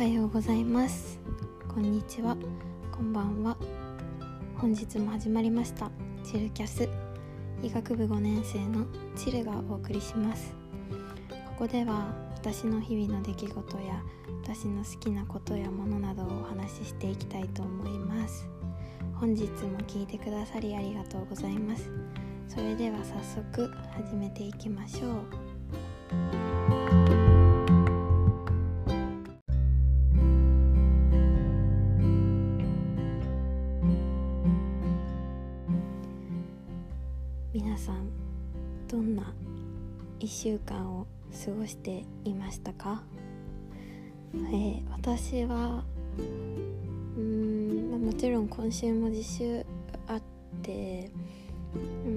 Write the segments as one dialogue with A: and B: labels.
A: はようございます。こんにちは。こんばんは。本日も始まりました。チルキャス。医学部5年生のチルがお送りします。ここでは私の日々の出来事や私の好きなことやものなどをお話ししていきたいと思います。本日も聞いてくださりありがとうございます。それでは早速始めていきましょう。週間を過ごしていましたか、えー、私はうん、まあ、もちろん今週も実習あって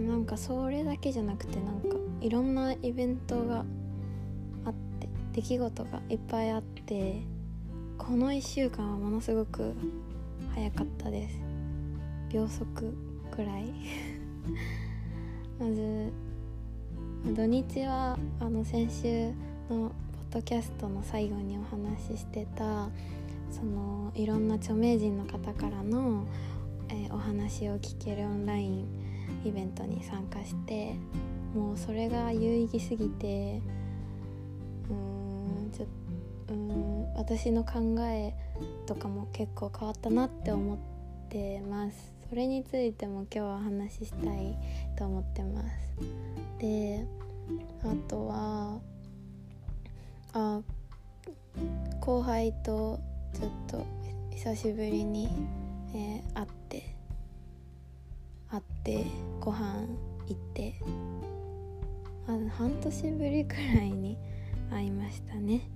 A: なんかそれだけじゃなくてなんかいろんなイベントがあって出来事がいっぱいあってこの1週間はものすごく早かったです。秒速くらい。まず土日はあの先週のポッドキャストの最後にお話ししてたそのいろんな著名人の方からの、えー、お話を聞けるオンラインイベントに参加してもうそれが有意義すぎてうーんちょうん私の考えとかも結構変わったなって思ってます。それについても今日はお話ししたいと思ってます。であとはあ後輩とちょっと久しぶりに、えー、会って会ってご飯行ってあ半年ぶりくらいに会いましたね。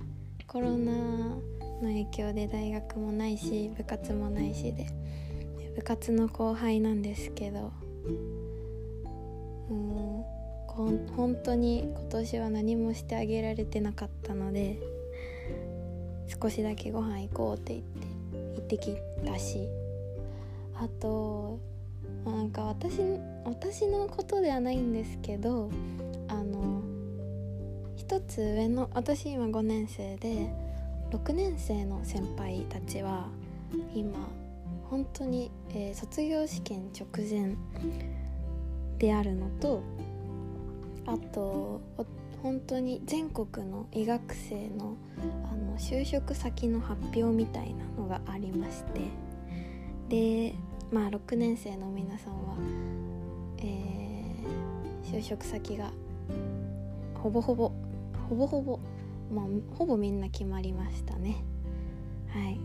A: コロナの影響で大学もないし部活もないしで。部活の後輩なんですけどうん本当に今年は何もしてあげられてなかったので少しだけご飯行こうって言って行ってきたしあとなんか私私のことではないんですけどあの一つ上の私今5年生で6年生の先輩たちは今本当に、えー、卒業試験直前であるのとあと本当に全国の医学生のあの就職先の発表みたいなのがありましてでまあ6年生の皆さんは、えー、就職先がほぼほぼほぼほぼまあほぼみんな決まりましたね。はい。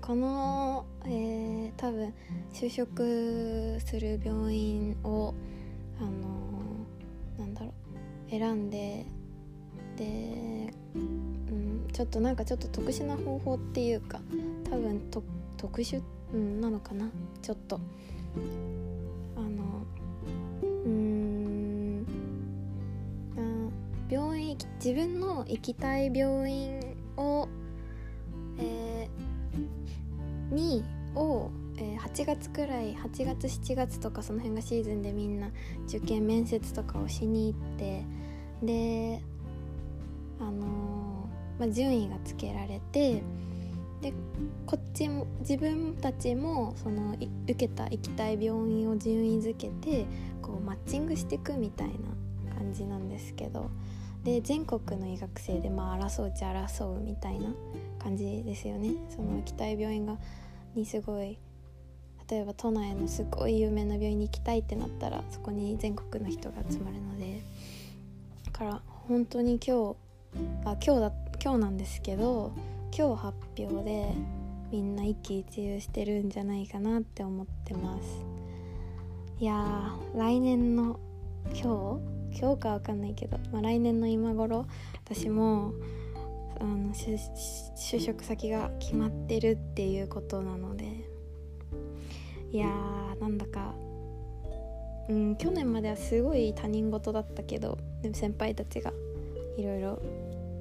A: この、えー、多分就職する病院をあのー、なんだろう選んでで、うん、ちょっとなんかちょっと特殊な方法っていうか多分と特殊、うん、なのかな？ちょっと。あのうんあ病院自分の行きたい病院をにを、えー、8月くらい8月7月とかその辺がシーズンでみんな受験面接とかをしに行ってであのー、まあ、順位がつけられてでこっちも自分たちもその受けた行きたい病院を順位づけてこうマッチングしていくみたいな感じなんですけどで全国の医学生でまあ争うちゃ争うみたいな感じですよね。その行きたい病院がにすごい例えば都内のすごい有名な病院に行きたいってなったらそこに全国の人が集まるので。だから本当に今日あ今日だ今日なんですけど今日発表でみんな一喜一憂してるんじゃないかなって思ってます。いや来年の今日？今日かわかんないけど、まあ、来年の今頃私もあの就職先が決まってるっていうことなので。いやーなんだか。うん去年まではすごい他人事だったけどでも先輩たちがいろいろ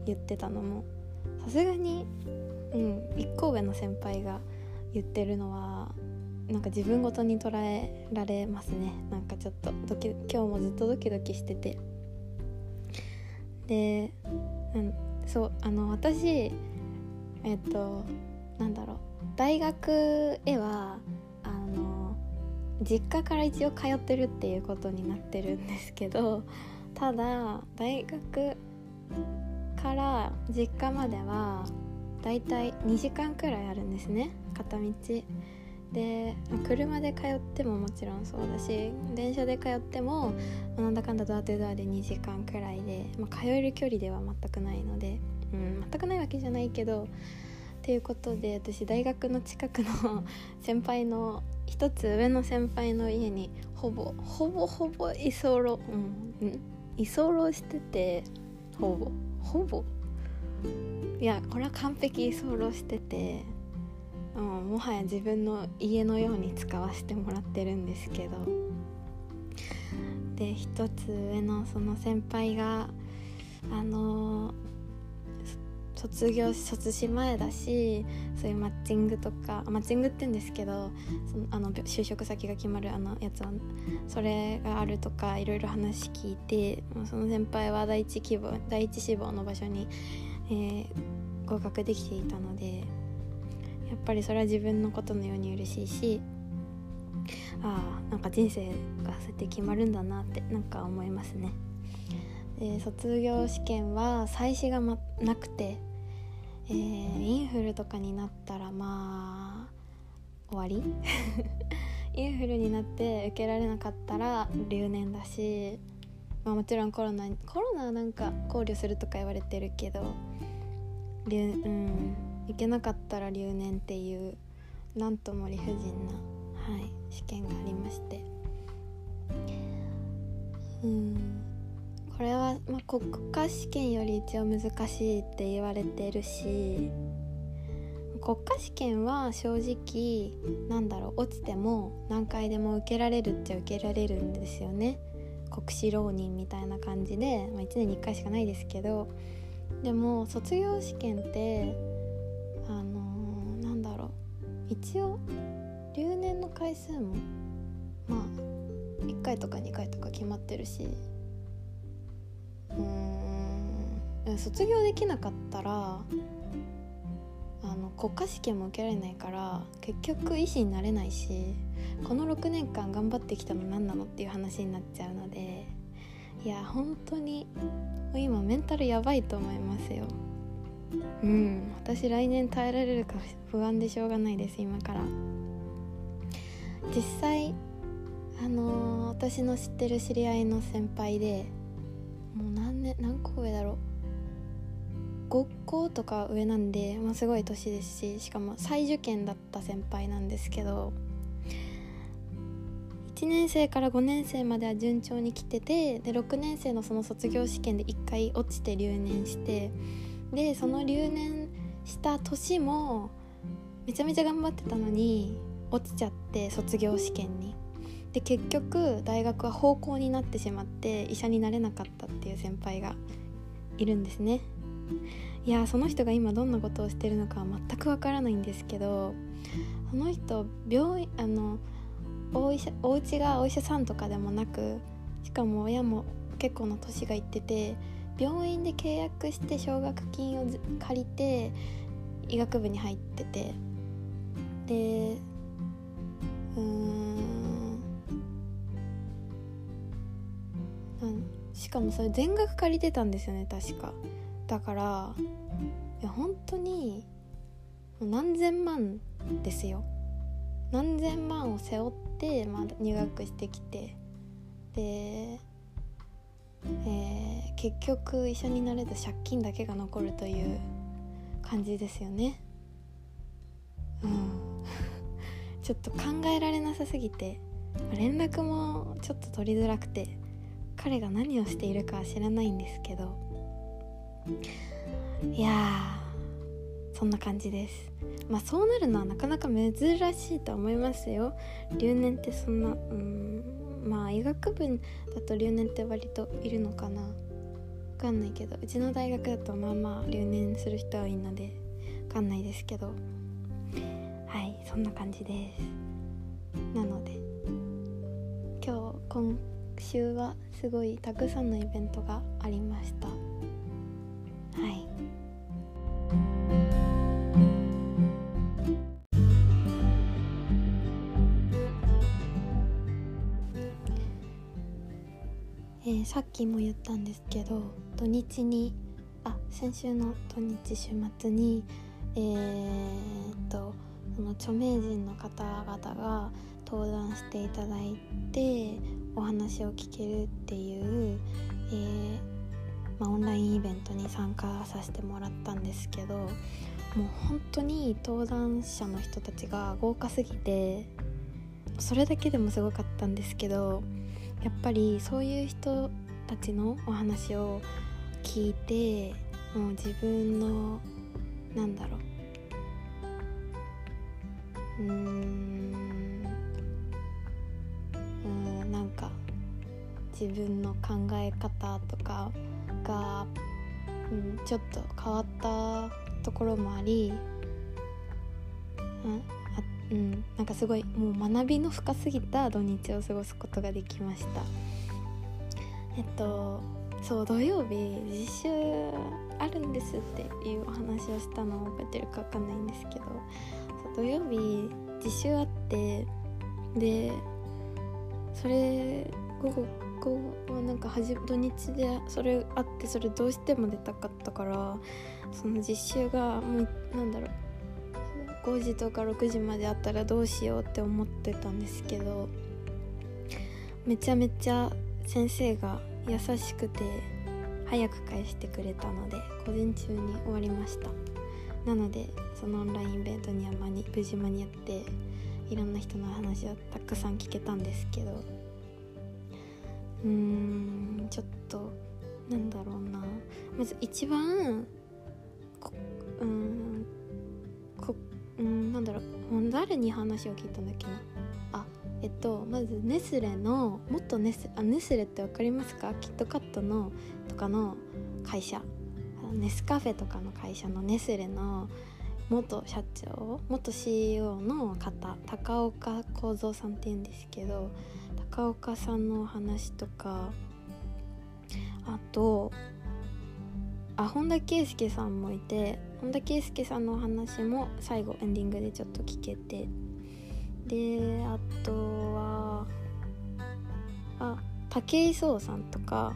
A: 言ってたのも。さすがにうん1個上の先輩が言ってるのはなんか自分ごとに捉えられますね。なんかちょっとドキ今日もずっとドキドキしてて。で、うん、そうあの私えっとなんだろう。大学へはあの実家から一応通ってるっていうことになってるんですけどただ大学から実家まではだいたい2時間くらいあるんですね。片道。で車で通ってももちろんそうだし電車で通ってもなんだかんだドアトゥドアで2時間くらいで、まあ、通える距離では全くないので、うん、全くないわけじゃないけどっていうことで私大学の近くの 先輩の一つ上の先輩の家にほぼほぼほぼ居候、うん、居候しててほぼほぼ。いやこれは完璧居候してて、うん、もはや自分の家のように使わせてもらってるんですけど。で一つ上のその先輩があの卒業卒し前だしそういうマッチングとかマッチングって言うんですけどそのあの就職先が決まるあのやつはそれがあるとかいろいろ話聞いてその先輩は第一希望第一志望の場所に、えー、合格できていたのでやっぱりそれは自分のことのように嬉しいしああなんか人生がそうやって決まるんだなってなんか思いますね。で卒業試験は再試が、ま、なくてえー、インフルとかになったらまあ終わり？インフルになって受けられなかったら留年だし、まあ、もちろんコロナコロナはなんか考慮するとか言われてるけど留、うん、行けなかったら留年っていうなんとも理不尽な、はい、試験がありまして。うん。これは、まあ、国家試験より一応難しいって言われてるし国家試験は正直なんだろう落ちても何回でも受けられるっちゃ受けられるんですよね。国試浪人みたいな感じで、まあ、1年に1回しかないですけど。でも卒業試験って、一応留年の回数もまあ1回とか2回とか決まってるしうん卒業できなかったらあの国家試験も受けられないから結局医師になれないしこの6年間頑張ってきたの何なのっていう話になっちゃうのでいや本当に今メンタルやばいと思いますよ。うん私来年耐えられるか不安でしょうがないです今から。実際あのー、私の知ってる知り合いの先輩でもう何年何個上だろう。5個とか上なんで、まあ、すごい年ですししかも再受験だった先輩なんですけど1年生から5年生までは順調に来ててで6年生のその卒業試験で1回落ちて留年してでその留年した年もめちゃめちゃ頑張ってたのに落ちちゃって卒業試験に。で結局大学は方向になってしまって医者になれなかったっていう先輩がいるんですね。いやその人が今どんなことをしてるのかは全くわからないんですけどその人病院あのお医者お家がお医者さんとかでもなくしかも親も結構な年がいってて病院で契約して奨学金を借りて医学部に入ってて。でうーん。しかもそれ全額借りてたんですよね確か。だからいや本当に何千万ですよ。何千万を背負って、まあ、入学してきて。で、えー、結局医者になれず借金だけが残るという感じですよね。うん。ちょっと考えられなさすぎて連絡もちょっと取りづらくて彼が何をしているかは知らないんですけど。いやそんな感じです。まあそうなるのはなかなか珍しいと思いますよ。留年ってそんなうん。まあ医学部だと留年って割といるのかな。分かんないけどうちの大学だとまあまあ留年する人はいいので分かんないですけど。はいそんな感じです。なので今日今週はすごいたくさんのイベントがありましたさっきも言ったんですけど土日にあ先週の土日週末にえー、とその著名人の方々が登壇していただいてお話を聞けるっていう、えー、ま、オンラインイベントに参加させてもらったんですけどもう本当に登壇者の人たちが豪華すぎてそれだけでもすごかったんですけどやっぱりそういう人たちのお話を聞いてもう自分のなんだろう。うんうんなんか自分の考え方とかが、うん、ちょっと変わったところもあり、うん、うん、なんかすごいもう学びの深すぎた土日を過ごすことができました。えっとそう土曜日実習あるんですっていうお話をしたのを覚えてるか分かんないんですけど。土曜日実習あってでそれ午後午後なんか土日でそれあってそれどうしても出たかったからその実習がもうなんだろう5時とか6時まであったらどうしようって思ってたんですけどめちゃめちゃ先生が優しくて早く返してくれたので午前中に終わりました。なのでそのオンラインイベントには間に無事間に合っていろんな人の話をたくさん聞けたんですけどうーんちょっとなんだろうな。まず一番誰に話を聞いたんだっけなあえっとまずネスレのもっとネスあネスレって分かりますか？キットカットのとかの会社。ネスカフェとかの会社のネスレの元社長元 CEO の方。高岡幸三さんっていうんですけど高岡さんのお話とかあとあ本田圭佑さんもいて本田圭佑さんのお話も最後エンディングでちょっと聞けて。であとはあ武井壮さんとか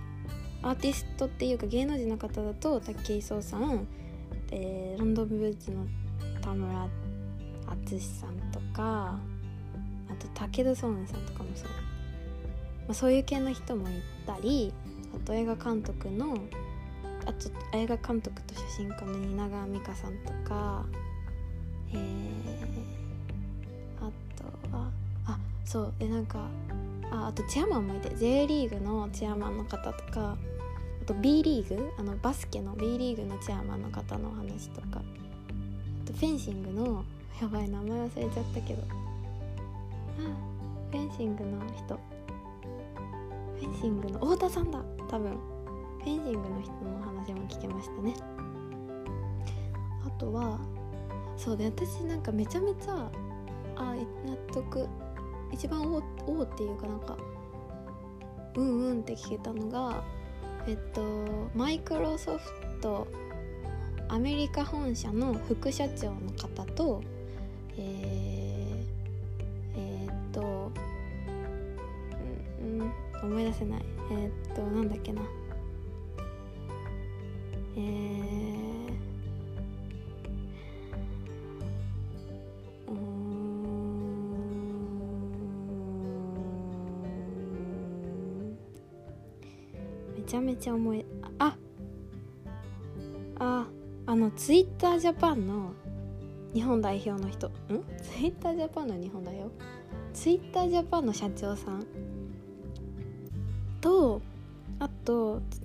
A: アーティストっていうか芸能人の方だと武井壮さんでロンドンブーツの田村淳さんとかあと武田壮雲さんとかもそう、まあ、そういう系の人もいたりあと映画監督のあと映画監督と写真家の蜷川美香さんとかえー、あとはあそうでなんかああとチェアマンもいて J リーグのチェアマンの方とかあと B リーグ？あのバスケの B リーグのチェアマンの方のお話とか。あとフェンシングのやばい名前忘れちゃったけど。あフェンシングの人。フェンシングの太田さんだ多分。フェンシングの人の話も聞けましたね。あとはそうで私なんかめちゃめちゃあ納得一番おおっていうかなんかうんうんって聞けたのがえっとマイクロソフトアメリカ本社の副社長の方とえー、えー、っとうん、うん、思い出せない。えー、っとなんだっけな。えー、めちゃめちゃ思いあああのツイッタージャパンの日本代表の人。ん？ツイッタージャパンの日本代表？ツイッタージャパンの社長さんと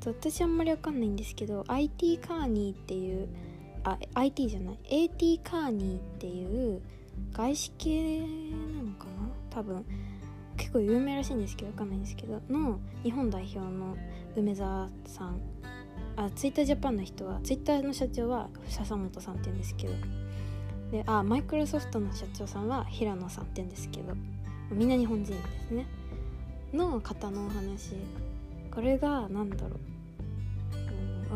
A: と私あんまりわかんないんですけど IT カーニーっていうあ IT じゃない AT カーニーっていう外資系なのかな？多分結構有名らしいんですけどわかんないんですけどの日本代表の梅沢さん。あツイッタージャパンの人はツイッターの社長は笹本さんって言うんですけど。であマイクロソフトの社長さんは平野さんって言うんですけど。みんな日本人ですね。の方のお話。これが何だろう、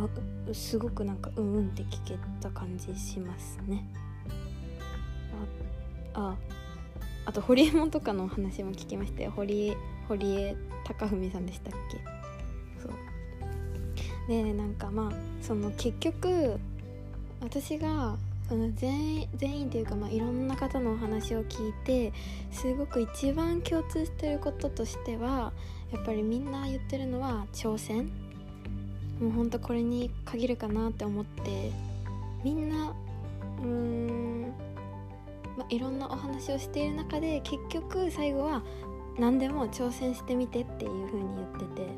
A: あすごくなんかうんうんって聞けた感じしますね。あああと堀江門とかのお話も聞きましたよ。堀江堀江貴文さんでしたっけ？でなんかまあその結局私がその全員全員というか、まあ、いろんな方のお話を聞いてすごく一番共通してることとしてはやっぱりみんな言ってるのは挑戦。もうほんとこれに限るかなって思ってみんなうーん、まあ、いろんなお話をしている中で結局最後は何でも挑戦してみてっていう風に言ってて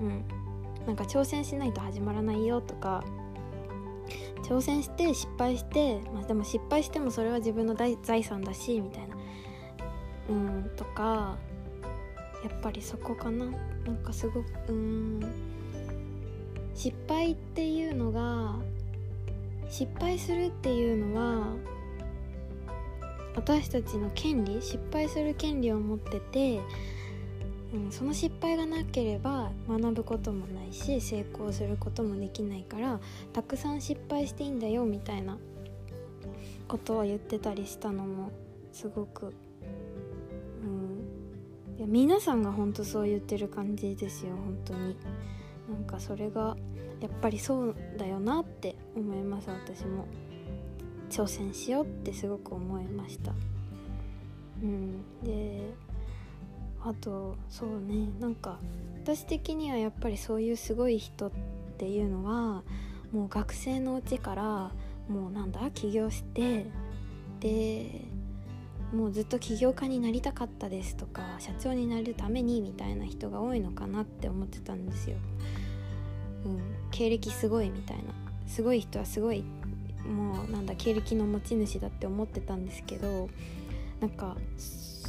A: うん。なんか挑戦しないと始まらないよとか挑戦して失敗して、まあ、でも失敗してもそれは自分の財産だしみたいな。うんとかやっぱりそこかな。なんかすごくうん。失敗っていうのが失敗するっていうのは私たちの権利失敗する権利を持っててうん、その失敗がなければ学ぶこともないし成功することもできないからたくさん失敗していいんだよみたいなことを言ってたりしたのもすごく、うん、いや皆さんが本当そう言ってる感じですよ本当に。なんかそれがやっぱりそうだよなって思います私も。挑戦しようってすごく思いました。うん。であとそうね。なんか私的にはやっぱりそういうすごい人っていうのはもう学生のうちからもうなんだ起業してでもうずっと起業家になりたかったですとか社長になるためにみたいな人が多いのかなって思ってたんですよ。うん、経歴すごいみたいな。すごい人はすごいもうなんだ経歴の持ち主だって思ってたんですけどなんか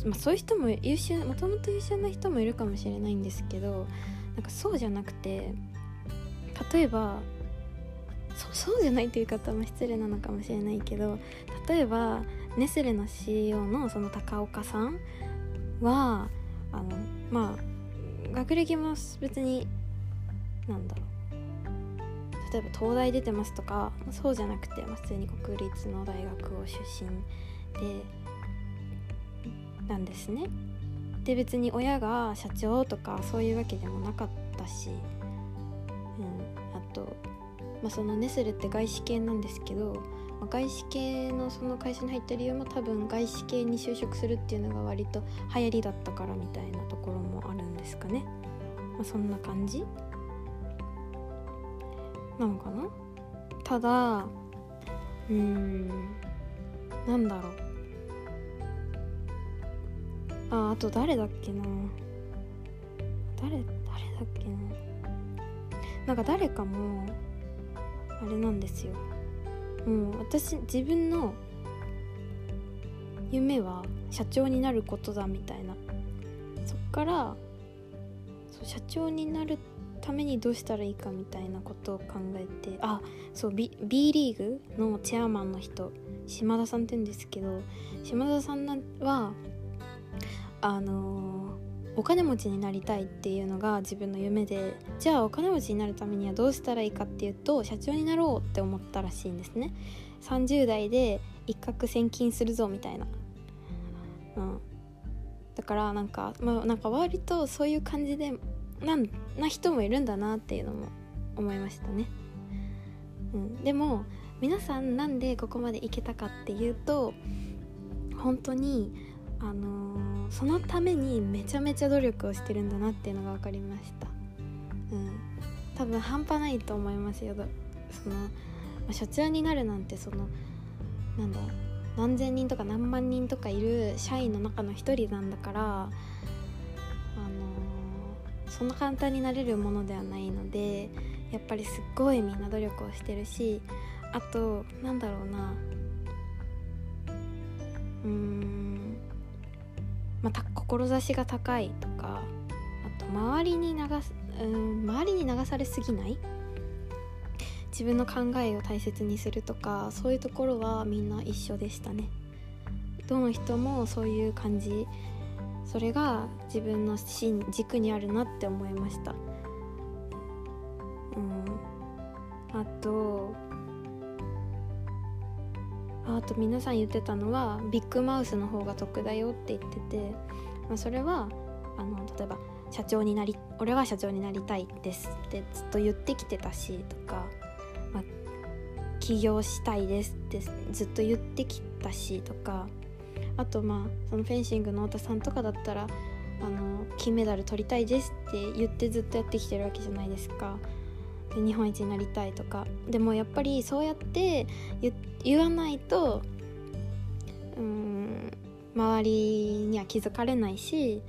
A: まあ、そういう人も優秀もともと優秀な人もいるかもしれないんですけどなんかそうじゃなくて例えばそうじゃないという方も失礼なのかもしれないけど例えばネスレの CEO のその高岡さんはあのまあ学歴も別になんだろう。例えば東大出てますとかそうじゃなくて、ま、普通に国立の大学を出身でなんですね。で別に親が社長とかそういうわけでもなかったし、うん、あと、まあ、そのネスレって外資系なんですけど、まあ、外資系のその会社に入った理由も多分外資系に就職するっていうのが割と流行りだったからみたいなところもあるんですかね、まあ、そんな感じ。なのかな？ただうーんなんだろう。ああと誰だっけな？誰誰だっけな？なんか誰かもあれなんですよ。もう私自分の夢は社長になることだみたいな。そっからそう社長になるためにどうしたらいいかみたいなことを考えてあそう B, B リーグのチェアマンの人島田さんって言うんですけど島田さんはあのお金持ちになりたいっていうのが自分の夢でじゃあお金持ちになるためにはどうしたらいいかっていうと社長になろうって思ったらしいんですね。30代で一攫千金するぞみたいな。うん。だからなんかまあなんか割とそういう感じでなんな人もいるんだなっていうのも思いましたね、うん、でも皆さんなんでここまでいけたかっていうと本当にあのー、そのためにめちゃめちゃ努力をしてるんだなっていうのが分かりました。うん。多分半端ないと思いますよ。その、まあ、所長になるなんてそのなんだ何千人とか何万人とかいる社員の中の一人なんだから、そんな簡単になれるものではないのでやっぱりすっごいみんな努力をしてるしあとなんだろうな。うーん。まあ、志が高いとかあと周りに流すうん周りに流されすぎない？自分の考えを大切にするとかそういうところはみんな一緒でしたね。どの人もそういう感じそれが自分の芯軸にあるなって思いました。うん。あとあと皆さん言ってたのはビッグマウスの方が得だよって言ってて、まあ、それはあの例えば社長になり俺は社長になりたいですってずっと言ってきてたしとか、まあ、起業したいですってずっと言ってきたしとかあとまあそのフェンシングの太田さんとかだったらあの金メダル取りたいですって言ってずっとやってきてるわけじゃないですか。で日本一になりたいとかでもやっぱりそうやって言わないとうん周りには気づかれないし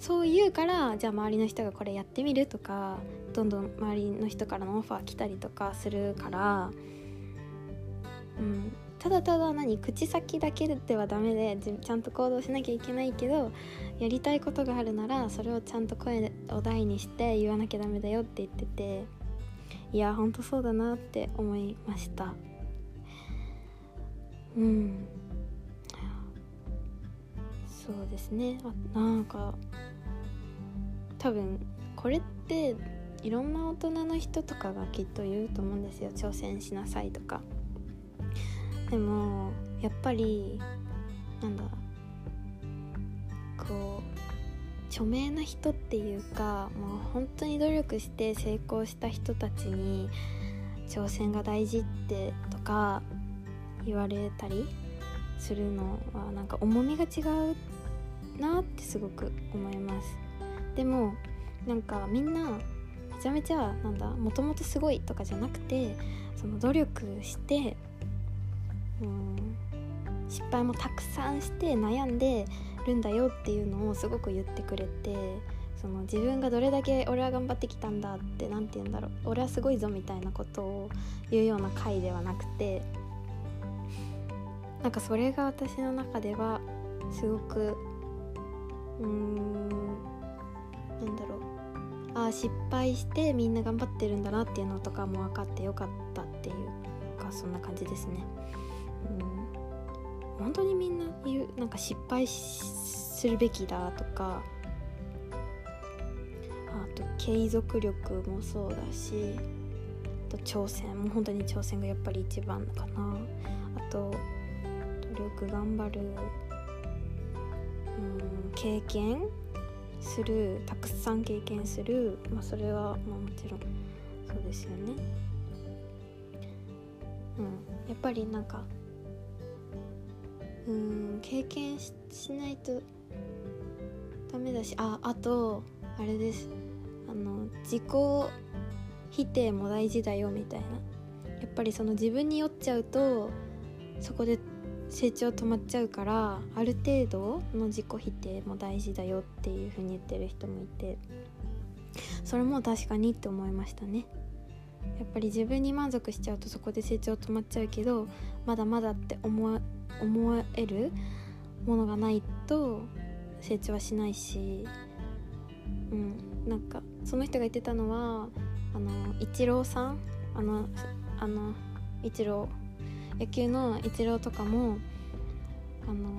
A: そう言うからじゃあ周りの人がこれやってみるとかどんどん周りの人からのオファー来たりとかするから、うん、ただただ何口先だけではダメでちゃんと行動しなきゃいけないけどやりたいことがあるならそれをちゃんと声を大にして言わなきゃダメだよって言ってていやほんとそうだなって思いました。うん。そうですね。あなんか多分これっていろんな大人の人とかがきっと言うと思うんですよ。挑戦しなさいとか。でもやっぱりなんだこう著名な人っていうかもう本当に努力して成功した人たちに挑戦が大事ってとか言われたりするのはなんか重みが違うなってすごく思います。でもなんかみんなめちゃめちゃなんだもともとすごいとかじゃなくてその努力してうん。失敗もたくさんして悩んでるんだよっていうのをすごく言ってくれてその自分がどれだけ俺は頑張ってきたんだって何て言うんだろう。俺はすごいぞみたいなことを言うような回ではなくてなんかそれが私の中ではすごくうーんなんだろう。ああ失敗してみんな頑張ってるんだなっていうのとかも分かってよかったっていうかそんな感じですね。本当にみんな言うなんか失敗するべきだとかあと継続力もそうだしあと挑戦もう本当に挑戦がやっぱり一番かなあと努力頑張るうん経験するたくさん経験する、まあ、それは、まあ、もちろんそうですよね。うん、やっぱりなんかうん経験しないとダメだしああとあれです。あの自己否定も大事だよみたいな。やっぱりその自分に酔っちゃうとそこで成長止まっちゃうからある程度の自己否定も大事だよっていう風に言ってる人もいて。それも確かにって思いましたね。やっぱり自分に満足しちゃうとそこで成長止まっちゃうけどまだまだって思思えるものがないと成長はしないしうんなんかその人が言ってたのはあのイチローさんあのあのイチロー野球のイチローとかもあの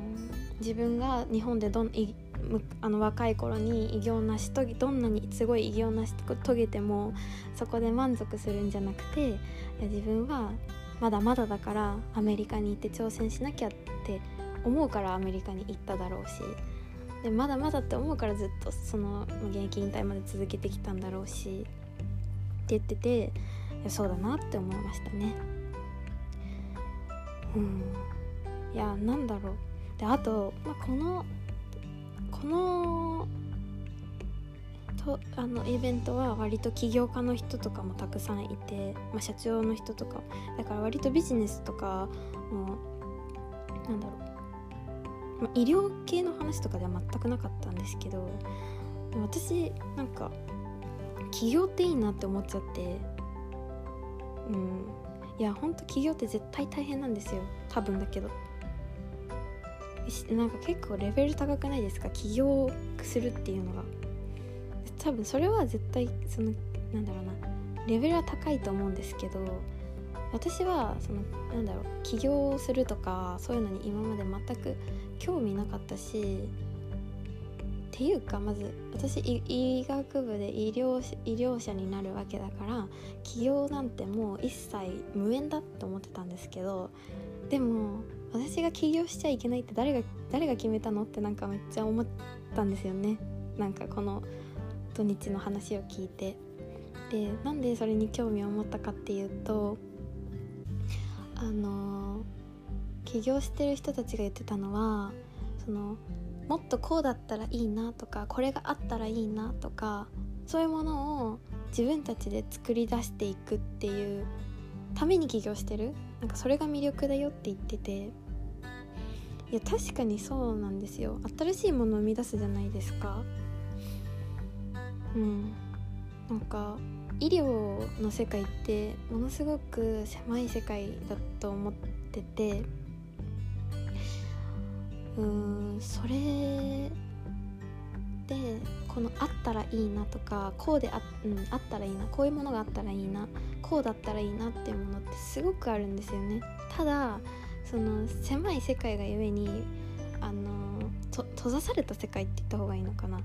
A: 自分が日本でどんいあの若い頃に偉業なし遂げどんなにすごい偉業なし遂げてもそこで満足するんじゃなくていや自分はまだまだだからアメリカに行って挑戦しなきゃって思うからアメリカに行っただろうしでまだまだって思うからずっとその現役引退まで続けてきたんだろうしって言ってていやそうだなって思いましたね。うんいやなんだろうであと、まあ、このこのとあのイベントは割と起業家の人とかもたくさんいて、まあ、社長の人とかだから割とビジネスとかのなんだろう、まあ、医療系の話とかでは全くなかったんですけど私なんか起業っていいなって思っちゃってうんいやほんと起業って絶対大変なんですよ。多分だけど。なんか結構レベル高くないですか？起業するっていうのが。多分それは絶対そのなんだろうな。レベルは高いと思うんですけど私はそのなんだろう。起業するとかそういうのに今まで全く興味なかったしっていうかまず私医学部で医療医療者になるわけだから起業なんてもう一切無縁だって思ってたんですけどでも私が起業しちゃいけないって誰が誰が決めたのってなんかめっちゃ思ったんですよね。なんかこの土日の話を聞いて。でなんでそれに興味を持ったかっていうとあの起業してる人たちが言ってたのはそのもっとこうだったらいいなとかこれがあったらいいなとかそういうものを自分たちで作り出していくっていうために起業してるなんかそれが魅力だよって言ってて。いや確かにそうなんですよ。新しいものを生み出すじゃないですか。うん。なんか医療の世界ってものすごく狭い世界だと思ってて。うーんそれでこのあったらいいなとかこうであ,、うん、あったらいいなこういうものがあったらいいなこうだったらいいなっていうものってすごくあるんですよね。ただその狭い世界がゆえにあの閉ざされた世界って言った方がいいのかな。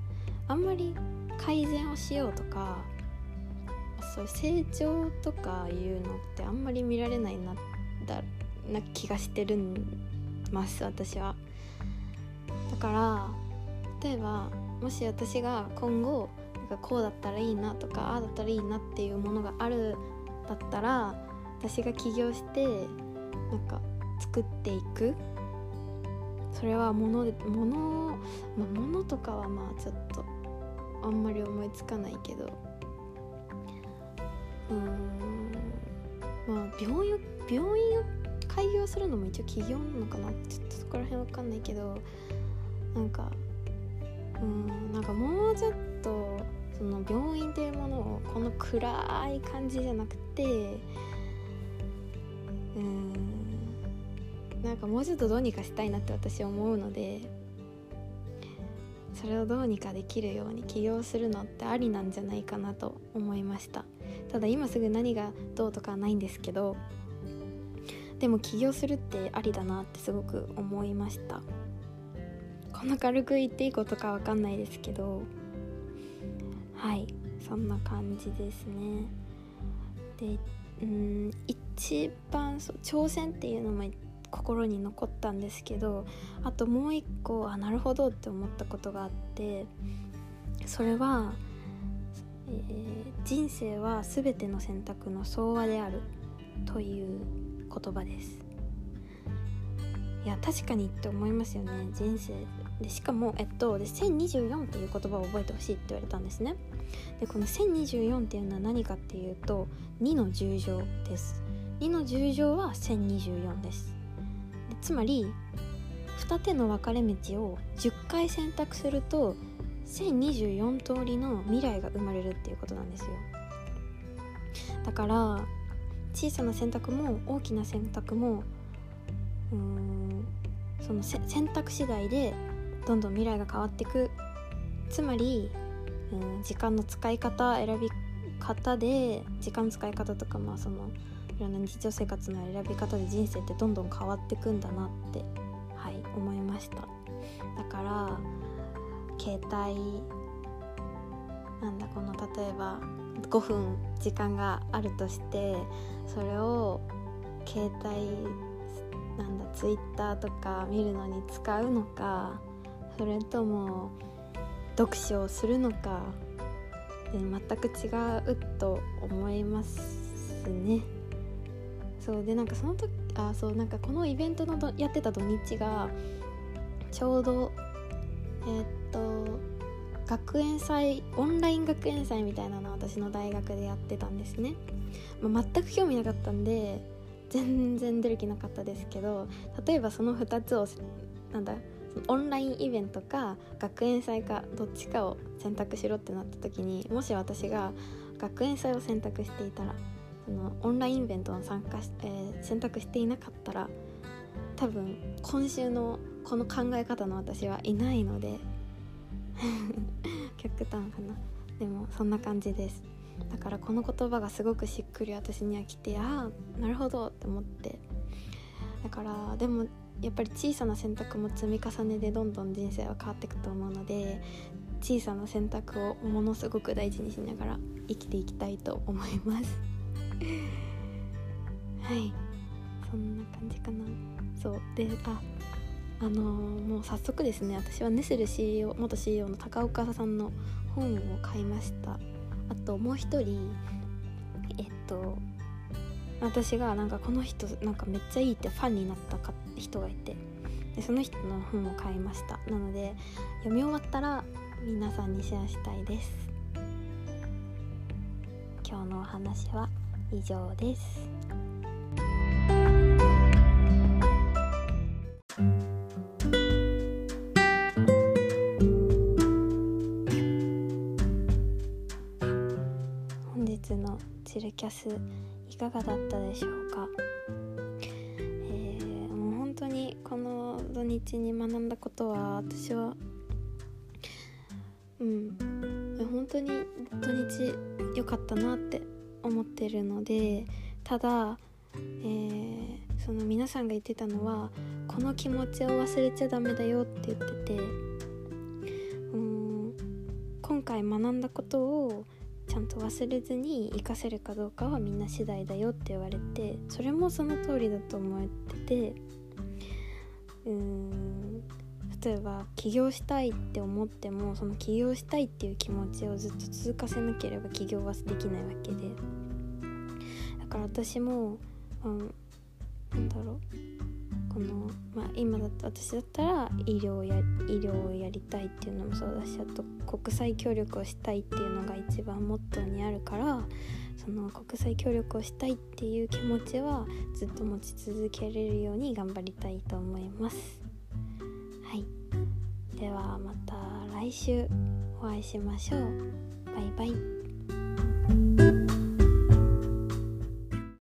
A: あんまり改善をしようとかそういう成長とかいうのってあんまり見られないなだな気がしてるんます私は。だから例えばもし私が今後なんかこうだったらいいなとかああだったらいいなっていうものがあるだったら私が起業してなんか作っていく。それは物で物、まあ、物とかはまあちょっとあんまり思いつかないけど。うんまあ病院病院を開業するのも一応起業なのかな。ちょっとそこら辺わかんないけどなんかうんなんかもうちょっとその病院っていうものをこの暗い感じじゃなくてうんなんかもうちょっとどうにかしたいなって私は思うのでそれをどうにかできるように起業するのってありなんじゃないかなと思いました。ただ今すぐ何がどうとかはないんですけどでも起業するってありだなってすごく思いました。んな軽く言っていいことかわかんないですけどはいそんな感じですね。でうん一番そ挑戦っていうのも心に残ったんですけどあともう一個あなるほどって思ったことがあってそれは、えー、人生は全ての選択の総和であるという言葉です。いや確かにって思いますよね人生。でしかもえっとで1024っていう言葉を覚えてほしいって言われたんですね。でこの1024っていうのは何かっていうと2の10乗です。2の10乗は1024です。でつまり二手の分かれ道を10回選択すると1024通りの未来が生まれるっていうことなんですよ。だから小さな選択も大きな選択もうーんその選択次第でどんどん未来が変わっていく。つまり、うん、時間の使い方選び方で時間の使い方とかまあそのいろんな日常生活の選び方で人生ってどんどん変わってくんだなってはい思いました。だから携帯なんだこの例えば5分時間があるとしてそれを携帯なんだツイッターとか見るのに使うのかそれとも読書をするのか全く違うと思いますね。そうでなんかその時あそうなんかこのイベントのどやってた土日がちょうどえー、っと学園祭オンライン学園祭みたいなのを私の大学でやってたんですね、まあ、全く興味なかったんで全然出る気なかったですけど例えばその2つをなんだオンラインイベントか学園祭かどっちかを選択しろってなった時にもし私が学園祭を選択していたらそのオンラインイベントの参加し、えー、選択していなかったら多分今週のこの考え方の私はいないので 極端かな。でもそんな感じです。だからこの言葉がすごくしっくり私には来てああなるほどって思って。だからでもやっぱり小さな選択も積み重ねでどんどん人生は変わっていくと思うので小さな選択をものすごく大事にしながら生きていきたいと思います。はい。そんな感じかな。そう。でああのー、もう早速ですね。私はネスル CEO 元 CEO の高岡さんの本を買いました。あともう一人えっと私がなんかこの人なんかめっちゃいいってファンになったか人がいてでその人の本を買いました。なので読み終わったら皆さんにシェアしたいです。今日のお話は以上です。本日のチルキャスいかがだったでしょうか、えー、もう本当にこの土日に学んだことは私はうん本当に土日良かったなって思ってるのでただ、えー、その皆さんが言ってたのはこの気持ちを忘れちゃダメだよって言っててうん今回学んだことをちゃんと忘れずに活かせるかどうかはみんな次第だよって言われてそれもその通りだと思っててうーん例えば起業したいって思ってもその起業したいっていう気持ちをずっと続かせなければ起業はできないわけで。だから私も、うん、なんだろう。この、まあ、今だと私だったら医療や医療をやりたいっていうのもそうだしあと国際協力をしたいっていうのが一番モットーにあるからその国際協力をしたいっていう気持ちはずっと持ち続けれるように頑張りたいと思います。はい。ではまた来週お会いしましょう。バイバイ。